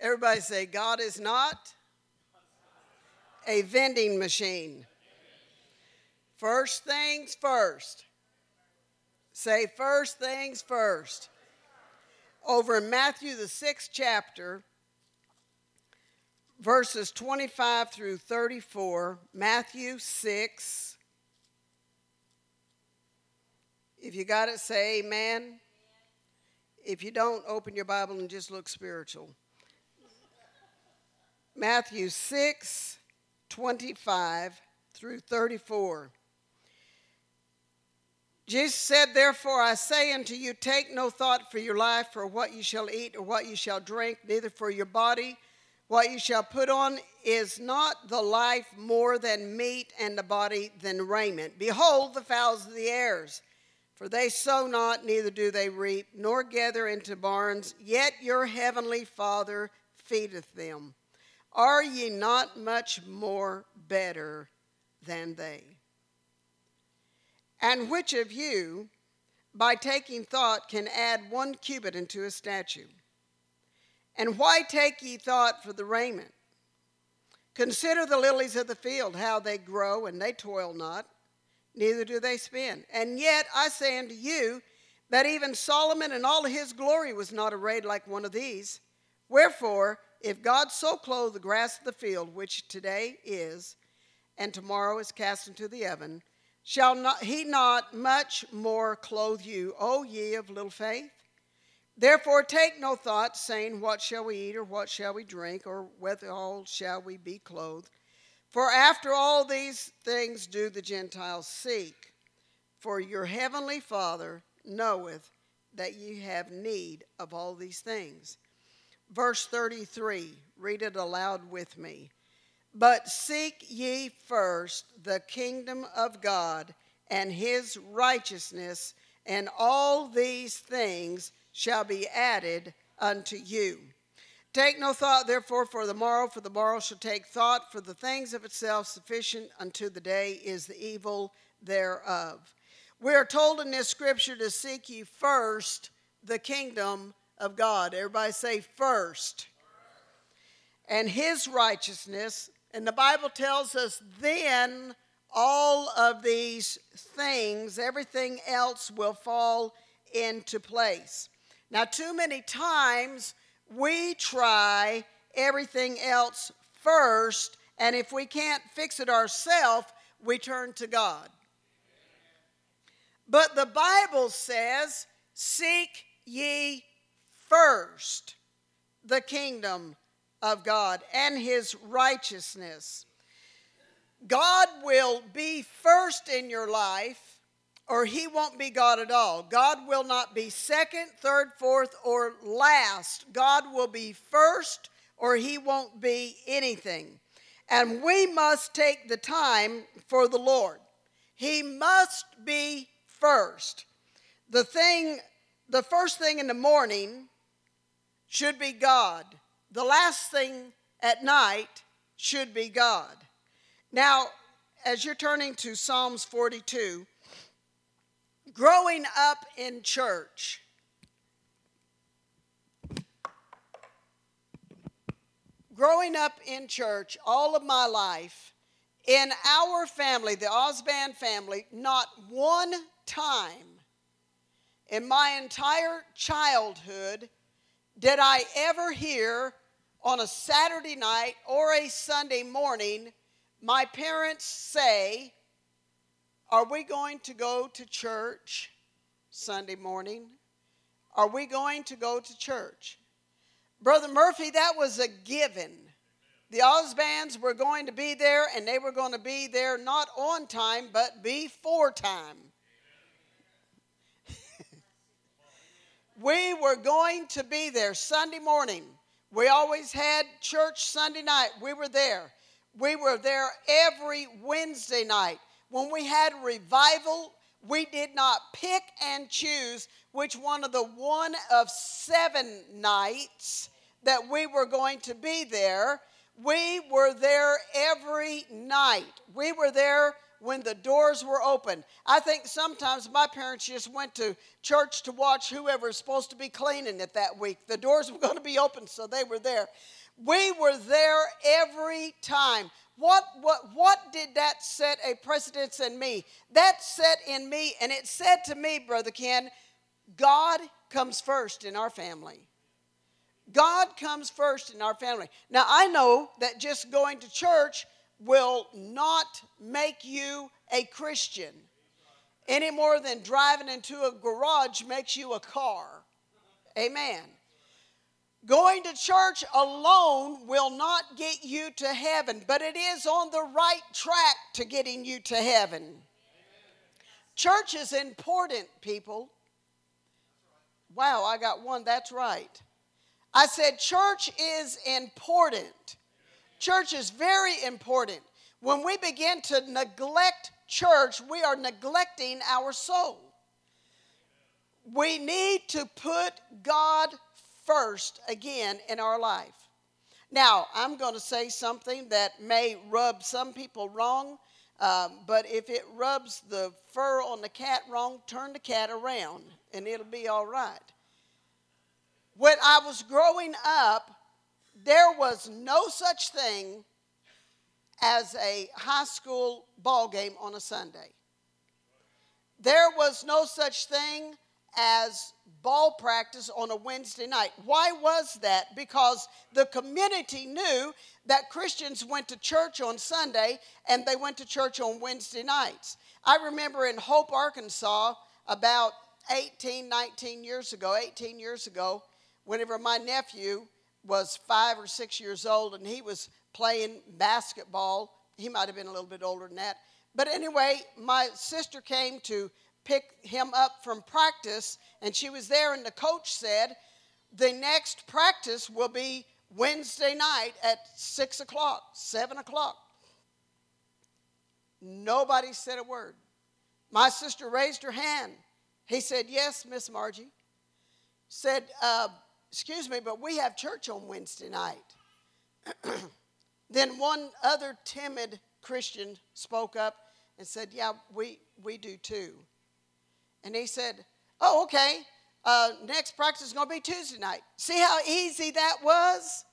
Everybody say, God is not a vending machine. First things first. Say, first things first. Over in Matthew, the sixth chapter, verses 25 through 34, Matthew 6. If you got it, say amen. If you don't, open your Bible and just look spiritual. Matthew 6, 25 through 34. Jesus said, Therefore I say unto you, take no thought for your life, for what you shall eat or what you shall drink, neither for your body what you shall put on is not the life more than meat, and the body than raiment. Behold the fowls of the airs, for they sow not, neither do they reap, nor gather into barns, yet your heavenly Father feedeth them. Are ye not much more better than they? And which of you, by taking thought, can add one cubit into a statue? And why take ye thought for the raiment? Consider the lilies of the field, how they grow, and they toil not, neither do they spin. And yet I say unto you that even Solomon in all his glory was not arrayed like one of these. Wherefore, if God so clothe the grass of the field, which today is, and tomorrow is cast into the oven, shall not, he not much more clothe you, O ye of little faith? Therefore, take no thought, saying, What shall we eat, or what shall we drink, or withal shall we be clothed? For after all these things do the Gentiles seek. For your heavenly Father knoweth that ye have need of all these things. Verse 33, read it aloud with me. But seek ye first the kingdom of God and his righteousness, and all these things shall be added unto you. Take no thought, therefore, for the morrow, for the morrow shall take thought for the things of itself. Sufficient unto the day is the evil thereof. We are told in this scripture to seek ye first the kingdom of God. Everybody say, first. And his righteousness. And the Bible tells us, then all of these things, everything else will fall into place. Now, too many times we try everything else first, and if we can't fix it ourselves, we turn to God. But the Bible says, Seek ye first the kingdom of God and his righteousness. God will be first in your life or he won't be God at all. God will not be second, third, fourth, or last. God will be first, or he won't be anything. And we must take the time for the Lord. He must be first. The thing, the first thing in the morning should be God. The last thing at night should be God. Now, as you're turning to Psalms 42, growing up in church, growing up in church all of my life, in our family, the Osban family, not one time in my entire childhood did I ever hear on a Saturday night or a Sunday morning my parents say, are we going to go to church Sunday morning? Are we going to go to church? Brother Murphy, that was a given. The Osbans were going to be there, and they were going to be there not on time, but before time. We were going to be there Sunday morning. We always had church Sunday night. We were there. We were there every Wednesday night. When we had revival, we did not pick and choose which one of the one of seven nights that we were going to be there. We were there every night. We were there when the doors were open. I think sometimes my parents just went to church to watch whoever was supposed to be cleaning it that week. The doors were going to be open, so they were there. We were there every time. What, what, what did that set a precedence in me? That set in me, and it said to me, Brother Ken, God comes first in our family. God comes first in our family. Now, I know that just going to church will not make you a Christian any more than driving into a garage makes you a car. Amen. Going to church alone will not get you to heaven, but it is on the right track to getting you to heaven. Church is important, people. Wow, I got one. That's right. I said, church is important. Church is very important. When we begin to neglect church, we are neglecting our soul. We need to put God first again in our life. Now, I'm going to say something that may rub some people wrong, um, but if it rubs the fur on the cat wrong, turn the cat around and it'll be all right. When I was growing up, there was no such thing as a high school ball game on a Sunday. There was no such thing as ball practice on a Wednesday night. Why was that? Because the community knew that Christians went to church on Sunday and they went to church on Wednesday nights. I remember in Hope, Arkansas, about 18, 19 years ago, 18 years ago, whenever my nephew was five or six years old and he was playing basketball. He might have been a little bit older than that. But anyway, my sister came to pick him up from practice, and she was there, and the coach said, The next practice will be Wednesday night at 6 o'clock, 7 o'clock. Nobody said a word. My sister raised her hand. He said, Yes, Miss Margie. Said, uh, Excuse me, but we have church on Wednesday night. then one other timid Christian spoke up and said, Yeah, we, we do too. And he said, Oh, okay. Uh, next practice is going to be Tuesday night. See how easy that was?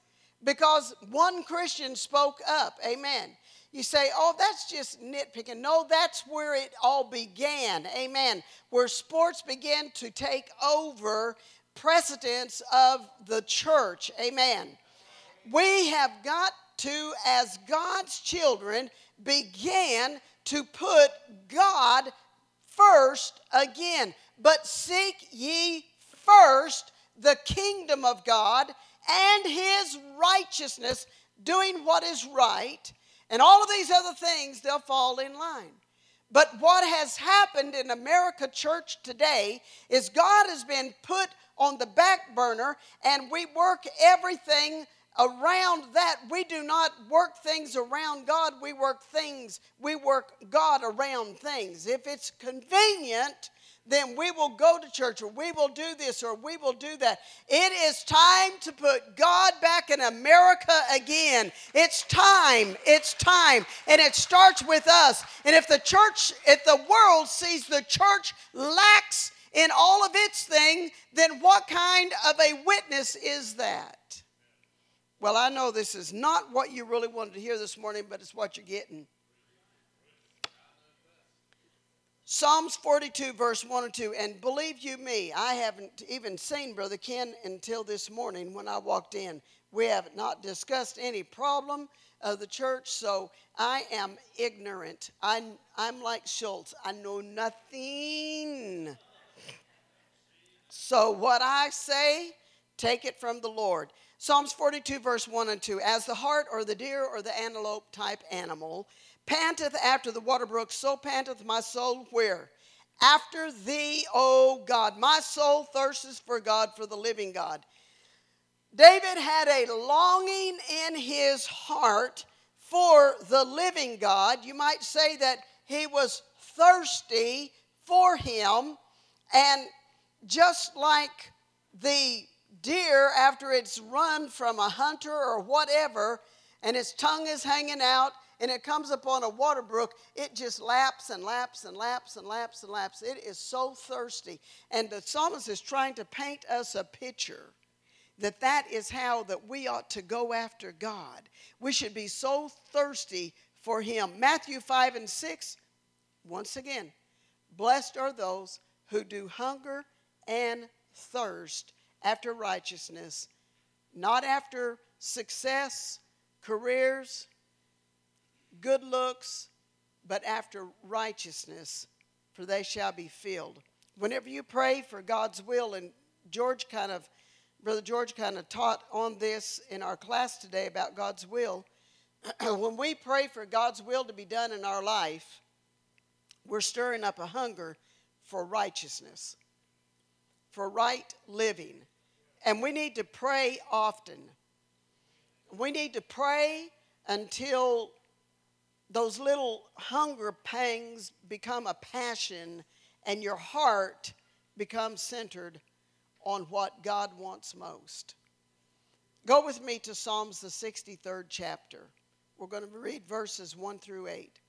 Because one Christian spoke up. Amen. You say, oh, that's just nitpicking. No, that's where it all began. Amen. Where sports began to take over precedence of the church. Amen. We have got to, as God's children, begin to put God first again. But seek ye first the kingdom of God and his righteousness, doing what is right, and all of these other things, they'll fall in line. But what has happened in America church today is God has been put on the back burner and we work everything around that. We do not work things around God, we work things, we work God around things. If it's convenient, then we will go to church or we will do this or we will do that. It is time to put God back in America again. It's time. It's time. And it starts with us. And if the church, if the world sees the church lacks in all of its thing, then what kind of a witness is that? Well, I know this is not what you really wanted to hear this morning, but it's what you're getting. Psalms 42, verse 1 and 2. And believe you me, I haven't even seen Brother Ken until this morning when I walked in. We have not discussed any problem of the church, so I am ignorant. I, I'm like Schultz, I know nothing. So, what I say, take it from the Lord. Psalms 42, verse 1 and 2. As the hart or the deer or the antelope type animal panteth after the water brook, so panteth my soul where? After thee, O God. My soul thirsts for God, for the living God. David had a longing in his heart for the living God. You might say that he was thirsty for him. And just like the deer after it's run from a hunter or whatever, and its tongue is hanging out and it comes upon a water brook, it just laps and laps and laps and laps and laps. It is so thirsty. And the psalmist is trying to paint us a picture that that is how that we ought to go after God. We should be so thirsty for him. Matthew 5 and 6, once again, blessed are those who do hunger and thirst after righteousness, not after success, careers, good looks, but after righteousness, for they shall be filled. Whenever you pray for God's will, and George kind of, Brother George kind of taught on this in our class today about God's will. when we pray for God's will to be done in our life, we're stirring up a hunger for righteousness, for right living. And we need to pray often. We need to pray until those little hunger pangs become a passion and your heart becomes centered on what God wants most. Go with me to Psalms, the 63rd chapter. We're going to read verses 1 through 8.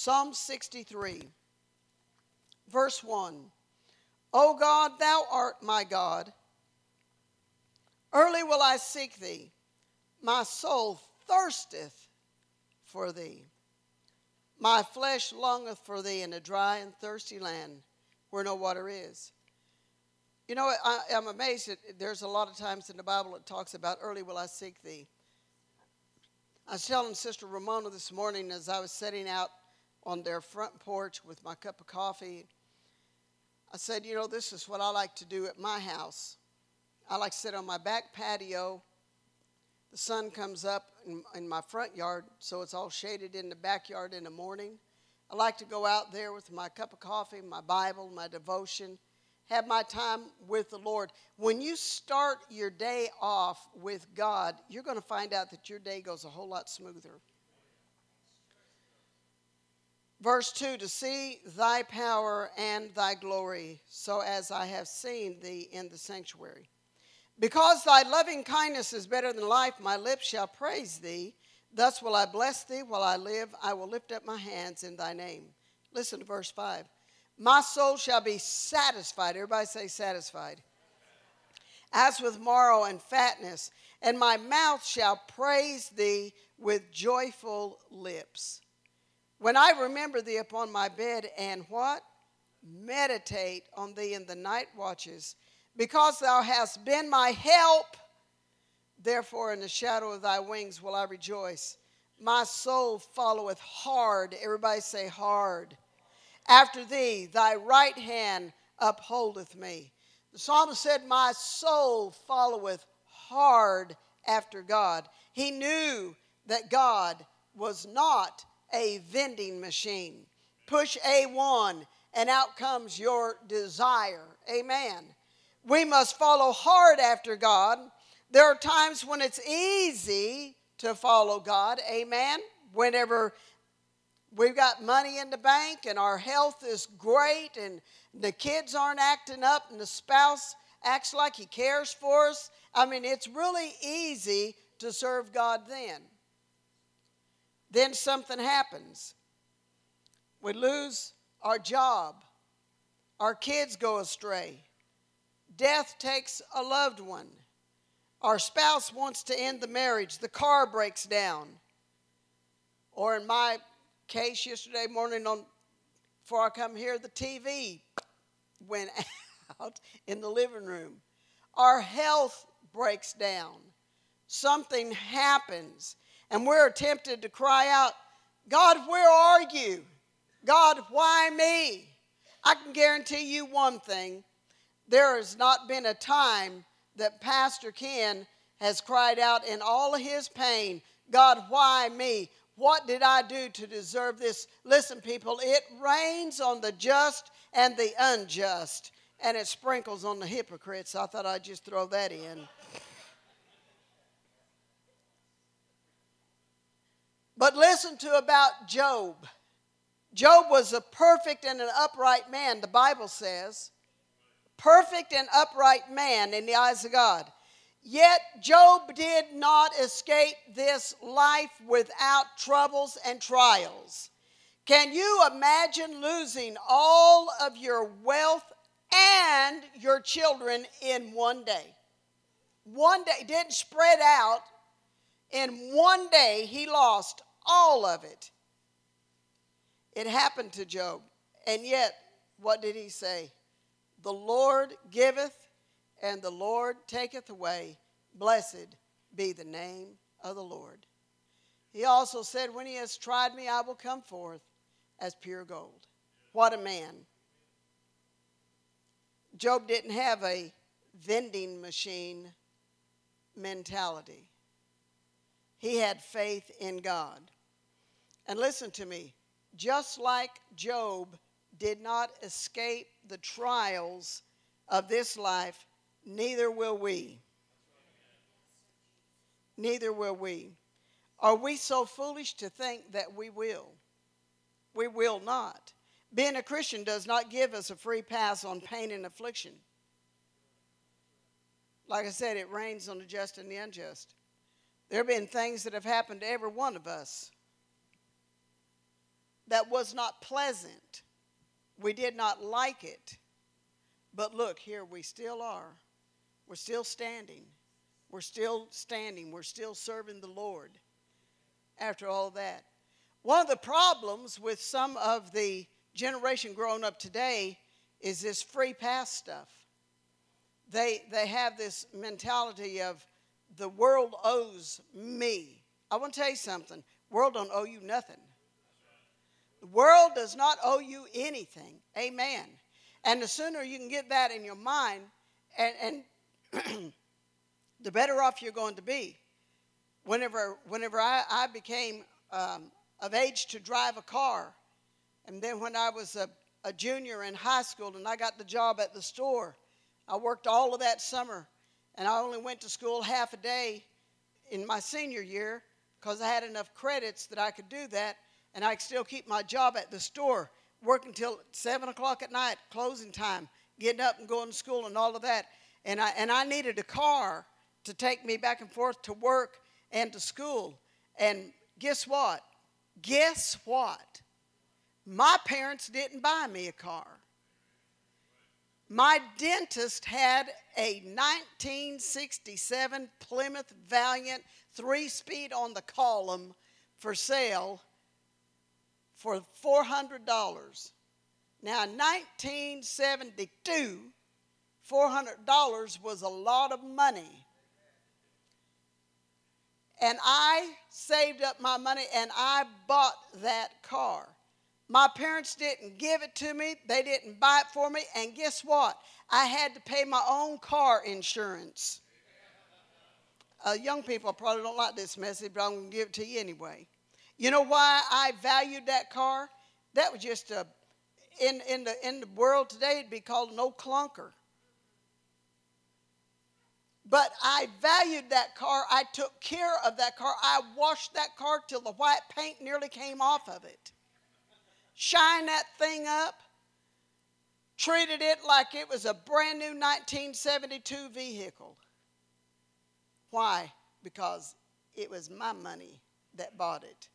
Psalm 63, verse 1. O God, thou art my God. Early will I seek thee. My soul thirsteth for thee. My flesh longeth for thee in a dry and thirsty land where no water is. You know, I, am amazed that there's a lot of times in the Bible it talks about early will I seek thee. I was telling Sister Ramona this morning as I was setting out on their front porch with my cup of coffee. I said, You know, this is what I like to do at my house. I like to sit on my back patio. The sun comes up in, in, my front yard, so it's all shaded in the backyard in the morning. I like to go out there with my cup of coffee, my Bible, my devotion, have my time with the Lord. When you start your day off with God, you're going to find out that your day goes a whole lot smoother. Verse 2 To see thy power and thy glory, so as I have seen thee in the sanctuary. Because thy loving kindness is better than life, my lips shall praise thee. Thus will I bless thee while I live. I will lift up my hands in thy name. Listen to verse 5. My soul shall be satisfied. Everybody say satisfied. As with marrow and fatness, and my mouth shall praise thee with joyful lips. When I remember thee upon my bed and what? Meditate on thee in the night watches, because thou hast been my help. Therefore, in the shadow of thy wings will I rejoice. My soul followeth hard. Everybody say hard. After thee, thy right hand upholdeth me. The psalmist said, My soul followeth hard after God. He knew that God was not a vending machine. Push A1 and out comes your desire. Amen. We must follow hard after God. There are times when it's easy to follow God. Amen. Whenever we've got money in the bank and our health is great and the kids aren't acting up and the spouse acts like he cares for us. I mean, it's really easy to serve God then. Then something happens. We lose our job. Our kids go astray. Death takes a loved one. Our spouse wants to end the marriage. The car breaks down. Or in my case, yesterday morning, on before I come here, the TV went out in the living room. Our health breaks down. Something happens and we're tempted to cry out, God, where are you? God, why me? I can guarantee you one thing there has not been a time that Pastor Ken has cried out in all of his pain, God, why me? What did I do to deserve this? Listen, people, it rains on the just and the unjust, and it sprinkles on the hypocrites. I thought I'd just throw that in. But listen to about Job. Job was a perfect and an upright man, the Bible says. Perfect and upright man in the eyes of God. Yet Job did not escape this life without troubles and trials. Can you imagine losing all of your wealth and your children in one day? One day, didn't spread out. In one day, he lost all of it. It happened to Job. And yet, what did he say? The Lord giveth and the Lord taketh away. Blessed be the name of the Lord. He also said, When he has tried me, I will come forth as pure gold. What a man. Job didn't have a vending machine mentality, he had faith in God. And listen to me just like Job did not escape the trials of this life, neither will we. Neither will we. Are we so foolish to think that we will? We will not. Being a Christian does not give us a free pass on pain and affliction. Like I said, it rains on the just and the unjust. There have been things that have happened to every one of us that was not pleasant. We did not like it. But look, here we still are. We're still standing. We're still standing. We're still serving the Lord after all that. One of the problems with some of the generation growing up today is this free pass stuff. They, they have this mentality of the world owes me. I want to tell you something. World don't owe you nothing. The world does not owe you anything. Amen. And the sooner you can get that in your mind, and, and the better off you're going to be. Whenever, whenever I, I became um, of age to drive a car, and then when I was a, a junior in high school and I got the job at the store, I worked all of that summer, and I only went to school half a day in my senior year because I had enough credits that I could do that and I still keep my job at the store, working till seven o'clock at night, closing time, getting up and going to school and all of that. And I and I needed a car to take me back and forth to work and to school. And guess what? Guess what? My parents didn't buy me a car. My dentist had a 1967 Plymouth Valiant three speed on the column for sale for $400. Now, in 1972, $400 was a lot of money. And I saved up my money and I bought that car. My parents didn't give it to me, they didn't buy it for me, and guess what? I had to pay my own car insurance. Uh, young people probably don't like this message, but I'm going to give it to you anyway. You know why I valued that car? That was just a, in, in, the, in the world today, it'd be called no clunker. But I valued that car. I took care of that car. I washed that car till the white paint nearly came off of it. Shine that thing up. Treated it like it was a brand new 1972 vehicle. Why? Because it was my money that bought it.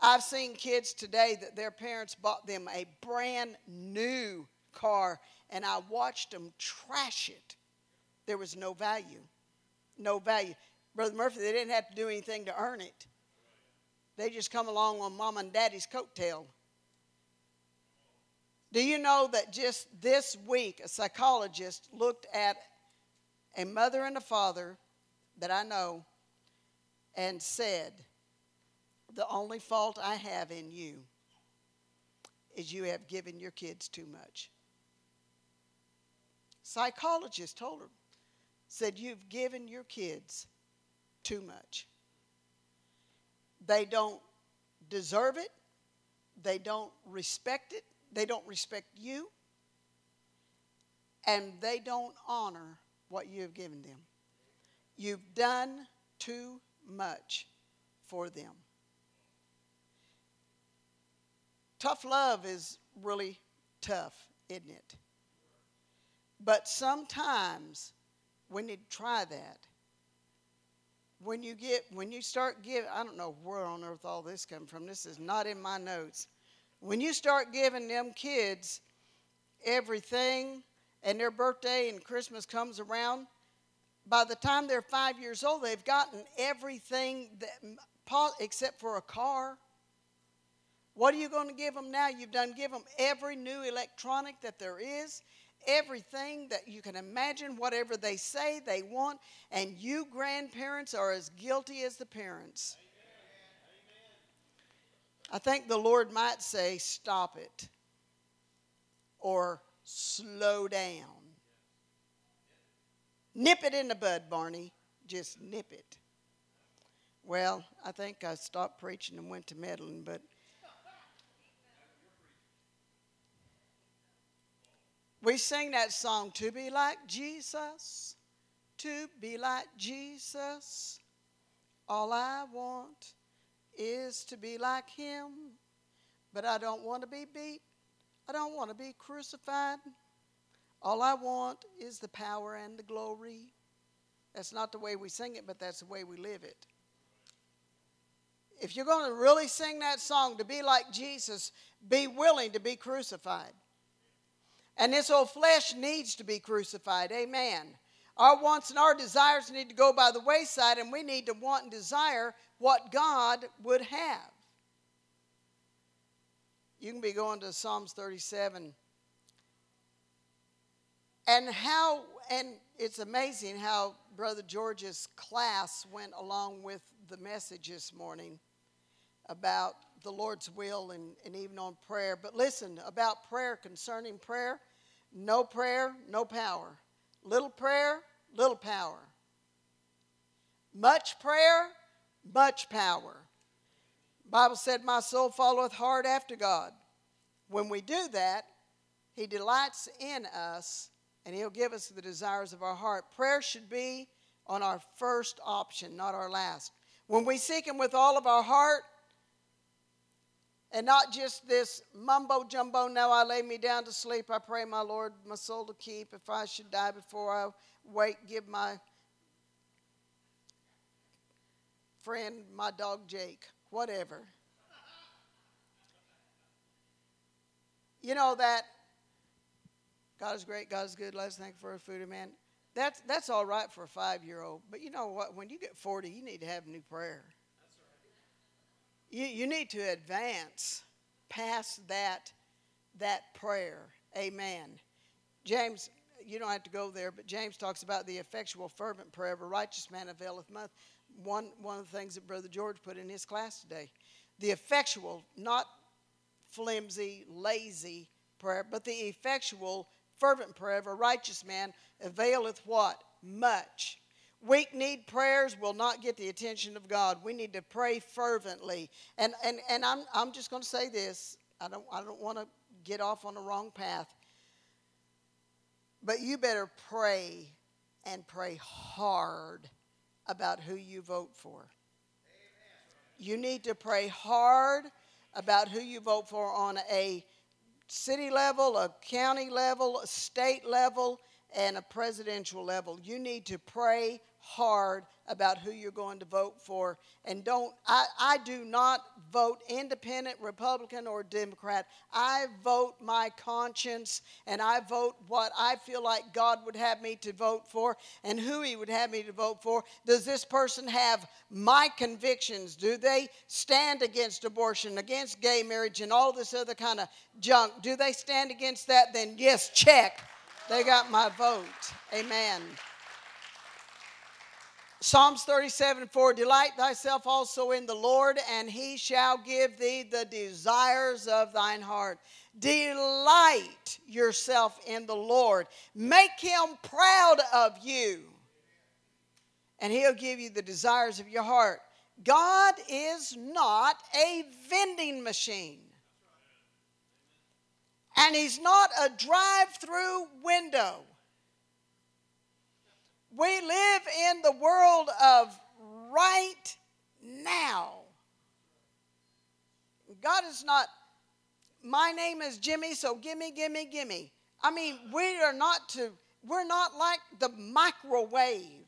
I've seen kids today that their parents bought them a brand new car, and I watched them trash it. There was no value. No value. Brother Murphy, they didn't have to do anything to earn it. They just come along on mom and daddy's coattail. Do you know that just this week a psychologist looked at a mother and a father that I know and said, the only fault I have in you is you have given your kids too much. Psychologist told her, said, You've given your kids too much. They don't deserve it, they don't respect it, they don't respect you, and they don't honor what you have given them. You've done too much for them. Tough love is really tough, isn't it? But sometimes we need to try that. When you get when you start giving i don't know where on earth all this come from. This is not in my notes. When you start giving them kids everything and their birthday and christmas comes around by the time they're five years old they've gotten everything that, except for a car what are you going to give them now you've done give them every new electronic that there is everything that you can imagine, whatever they say they want, and you grandparents are as guilty as the parents. I think the Lord might say, stop it or slow down. Nip it in the bud, Barney. Just nip it. Well, I think I stopped preaching and went to meddling, but We sing that song, To Be Like Jesus, to be like Jesus. All I want is to be like Him, but I don't want to be beat. I don't want to be crucified. All I want is the power and the glory. That's not the way we sing it, but that's the way we live it. If you're going to really sing that song to be like Jesus, be willing to be crucified. And this old flesh needs to be crucified. Amen. Our wants and our desires need to go by the wayside, and we need to want and desire what God would have. You can be going to Psalms 37. And how, and it's amazing how Brother George's class went along with the message this morning about the Lord's will and, and even on prayer. But listen about prayer, concerning prayer no prayer, no power. Little prayer, little power. Much prayer, much power. Bible said, My soul followeth hard after God. When we do that, He delights in us and He'll give us the desires of our heart. Prayer should be on our first option, not our last. When we seek Him with all of our heart, and not just this mumbo jumbo, now I lay me down to sleep. I pray my Lord my soul to keep. If I should die before I wake, give my friend my dog Jake, whatever. You know that God is great, God is good, let's thank for our food, man. That's, that's all right for a five year old. But you know what? When you get 40, you need to have a new prayer. You, you need to advance past that, that prayer. Amen. James, you don't have to go there, but James talks about the effectual, fervent prayer of a righteous man availeth much. One, one of the things that Brother George put in his class today. The effectual, not flimsy, lazy prayer, but the effectual, fervent prayer of a righteous man availeth what? Much. Weak need prayers will not get the attention of God. We need to pray fervently. And, and, and I'm, I'm just going to say this. I don't, I don't want to get off on the wrong path. But you better pray and pray hard about who you vote for. You need to pray hard about who you vote for on a city level, a county level, a state level, and a presidential level. You need to pray hard about who you're going to vote for. And don't, I, I do not vote independent, Republican, or Democrat. I vote my conscience and I vote what I feel like God would have me to vote for and who He would have me to vote for. Does this person have my convictions? Do they stand against abortion, against gay marriage, and all this other kind of junk? Do they stand against that? Then, yes, check. They got my vote. Amen. Psalms 37 4 Delight thyself also in the Lord, and he shall give thee the desires of thine heart. Delight yourself in the Lord. Make him proud of you, and he'll give you the desires of your heart. God is not a vending machine. And he's not a drive through window. We live in the world of right now. God is not, my name is Jimmy, so gimme, gimme, gimme. I mean, we are not to, we're not like the microwave.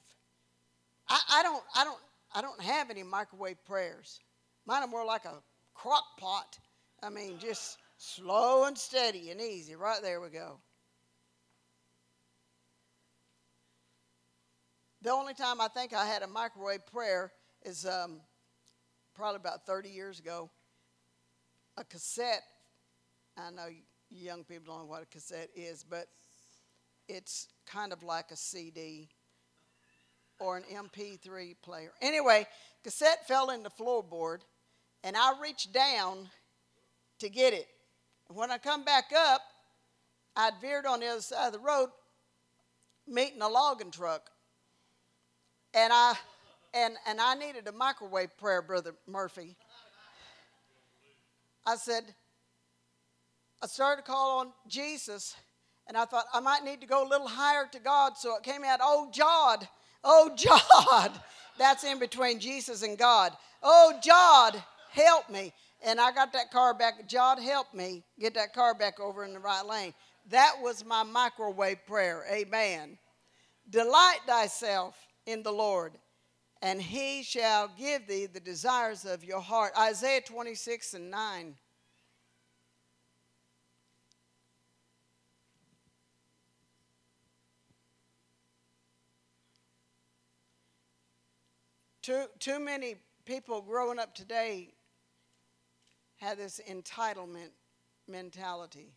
I, I don't, I don't, I don't have any microwave prayers. Mine are more like a crock pot. I mean, just slow and steady and easy. Right there we go. The only time I think I had a microwave prayer is um, probably about 30 years ago. A cassette. I know young people don't know what a cassette is, but it's kind of like a CD or an MP3 player. Anyway, cassette fell in the floorboard, and I reached down to get it. When I come back up, I'd veered on the other side of the road, meeting a logging truck. And I and and I needed a microwave prayer, Brother Murphy. I said, I started to call on Jesus, and I thought I might need to go a little higher to God. So it came out, oh God, oh God. That's in between Jesus and God. Oh God, help me. And I got that car back. God, help me get that car back over in the right lane. That was my microwave prayer. Amen. Delight thyself in the Lord, and he shall give thee the desires of your heart. Isaiah 26 and 9. Too, too many people growing up today have this entitlement mentality.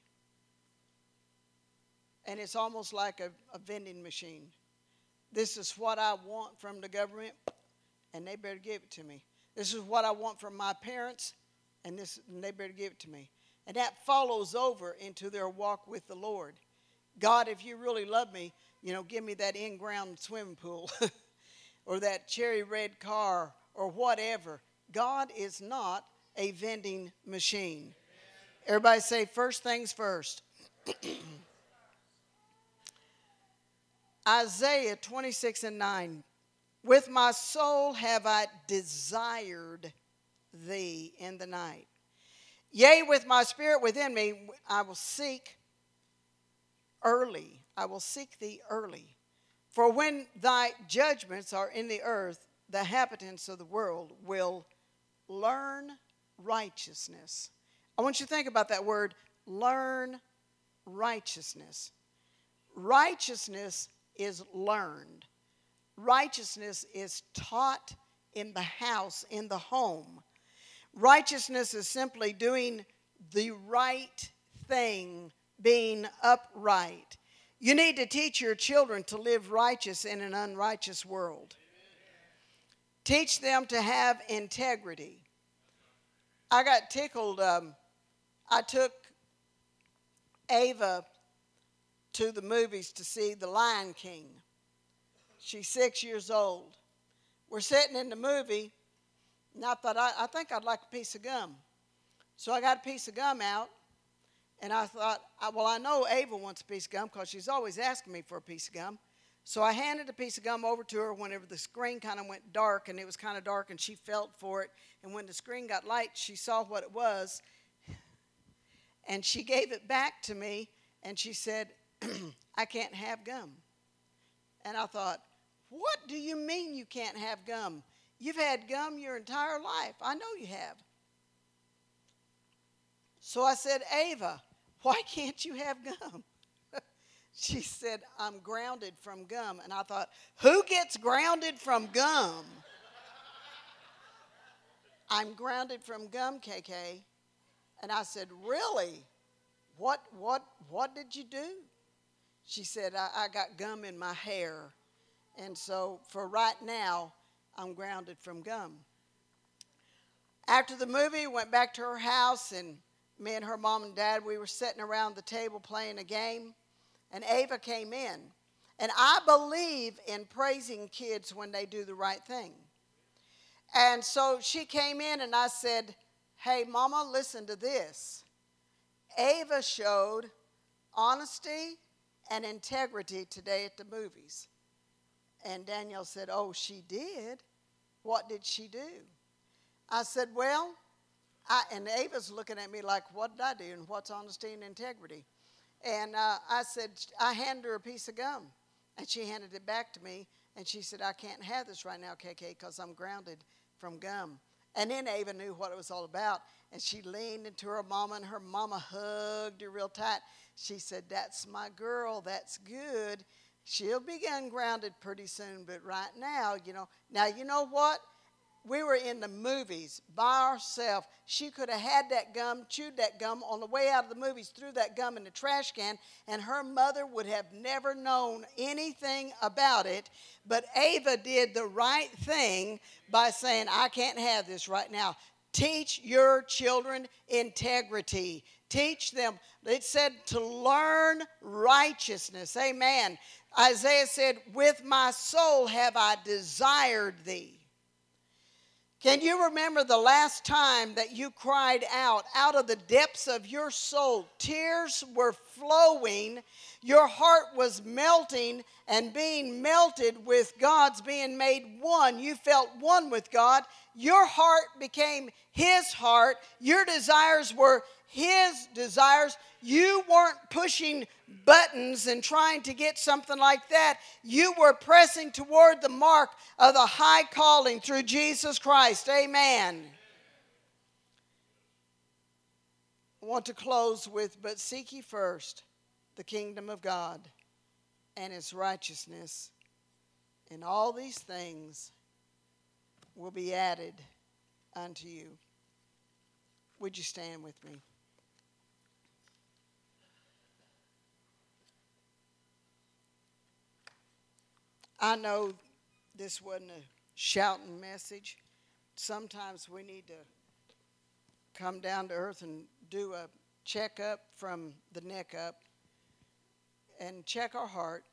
And it's almost like a, a vending machine. This is what I want from the government, and they better give it to me. This is what I want from my parents, and, this, and they better give it to me. And that follows over into their walk with the Lord. God, if you really love me, you know, give me that in ground swimming pool. or that cherry red car or whatever. God is not a vending machine. Everybody say, first things first. Isaiah 26 and 9. With my soul have I desired thee in the night. Yea, with my spirit within me, I will seek early. I will seek thee early. For when thy judgments are in the earth, the inhabitants of the world will learn righteousness. I want you to think about that word learn righteousness. Righteousness is learned, righteousness is taught in the house, in the home. Righteousness is simply doing the right thing, being upright. You need to teach your children to live righteous in an unrighteous world. Teach them to have integrity. I got tickled. Um, I took Ava to the movies to see The Lion King. She's six years old. We're sitting in the movie, and I thought, I, I think I'd like a piece of gum. So I got a piece of gum out, and I thought, well, I know Ava wants a piece of gum because she's always asking me for a piece of gum. So I handed a piece of gum over to her whenever the screen kind of went dark, and it was kind of dark, and she felt for it. And when the screen got light, she saw what it was, and she gave it back to me, and she said, I can't have gum. And I thought, what do you mean you can't have gum? You've had gum your entire life. I know you have. So I said, Ava, why can't you have gum? She said, I'm grounded from gum. And I thought, Who gets grounded from gum? I'm grounded from gum, KK. And I said, Really? What, what, what did you do? She said, I, I got gum in my hair. And so for right now, I'm grounded from gum. After the movie, went back to her house and me and her mom and dad, we were sitting around the table playing a game, and Ava came in. And I believe in praising kids when they do the right thing. And so she came in, and I said, Hey, Mama, listen to this. Ava showed honesty and integrity today at the movies. And Daniel said, Oh, she did? What did she do? I said, Well, I, and Ava's looking at me like, what did I do? And what's honesty and integrity? And uh, I said, I handed her a piece of gum. And she handed it back to me. And she said, I can't have this right now, KK, because I'm grounded from gum. And then Ava knew what it was all about. And she leaned into her mama, and her mama hugged her real tight. She said, That's my girl. That's good. She'll be ungrounded pretty soon, but right now, you know. Now, you know what? We were in the movies by ourselves. She could have had that gum, chewed that gum on the way out of the movies, threw that gum in the trash can, and her mother would have never known anything about it. But Ava did the right thing by saying, I can't have this right now. Teach your children integrity. Teach them. It said to learn righteousness. Amen. Isaiah said, With my soul have I desired thee. Can you remember the last time that you cried out out of the depths of your soul? Tears were flowing, your heart was melting and being melted with God's being made one. You felt one with God. Your heart became His heart, your desires were His desires. You weren't pushing buttons and trying to get something like that. You were pressing toward the mark of the high calling through Jesus Christ. Amen. I want to close with But seek ye first the kingdom of God and his righteousness, and all these things will be added unto you. Would you stand with me? I know this wasn't a shouting message. Sometimes we need to come down to earth and do a checkup from the neck up and check our heart.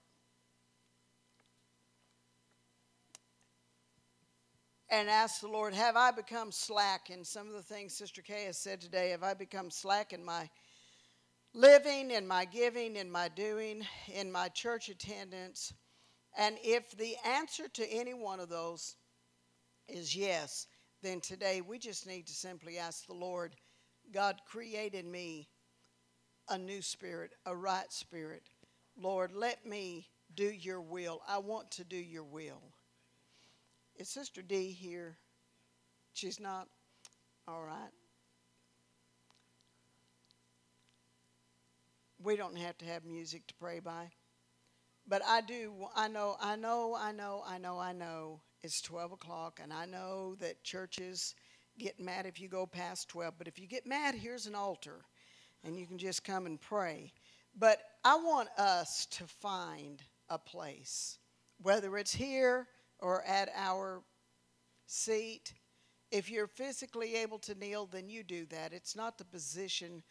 And ask the Lord, have I become slack in some of the things Sister Kay has said today? Have I become slack in my living, in my giving, in my doing, in my church attendance? And if the answer to any one of those is yes, then today we just need to simply ask the Lord, God created me a new spirit, a right spirit. Lord, let me do your will. I want to do your will. Is Sister D here? She's not? All right. We don't have to have music to pray by. But I do, I know, I know, I know, I know, I know it's 12 o'clock, and I know that churches get mad if you go past 12. But if you get mad, here's an altar, and you can just come and pray. But I want us to find a place, whether it's here or at our seat. If you're physically able to kneel, then you do that. It's not the position,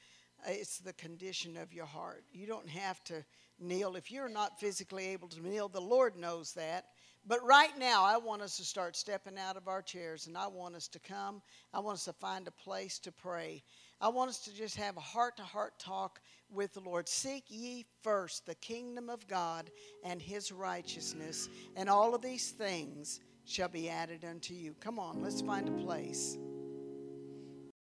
it's the condition of your heart. You don't have to kneel. If you're not physically able to kneel, the Lord knows that. But right now, I want us to start stepping out of our chairs and I want us to come. I want us to find a place to pray. I want us to just have a heart to heart talk with the Lord. Seek ye first the kingdom of God and his righteousness, and all of these things shall be added unto you. Come on, let's find a place.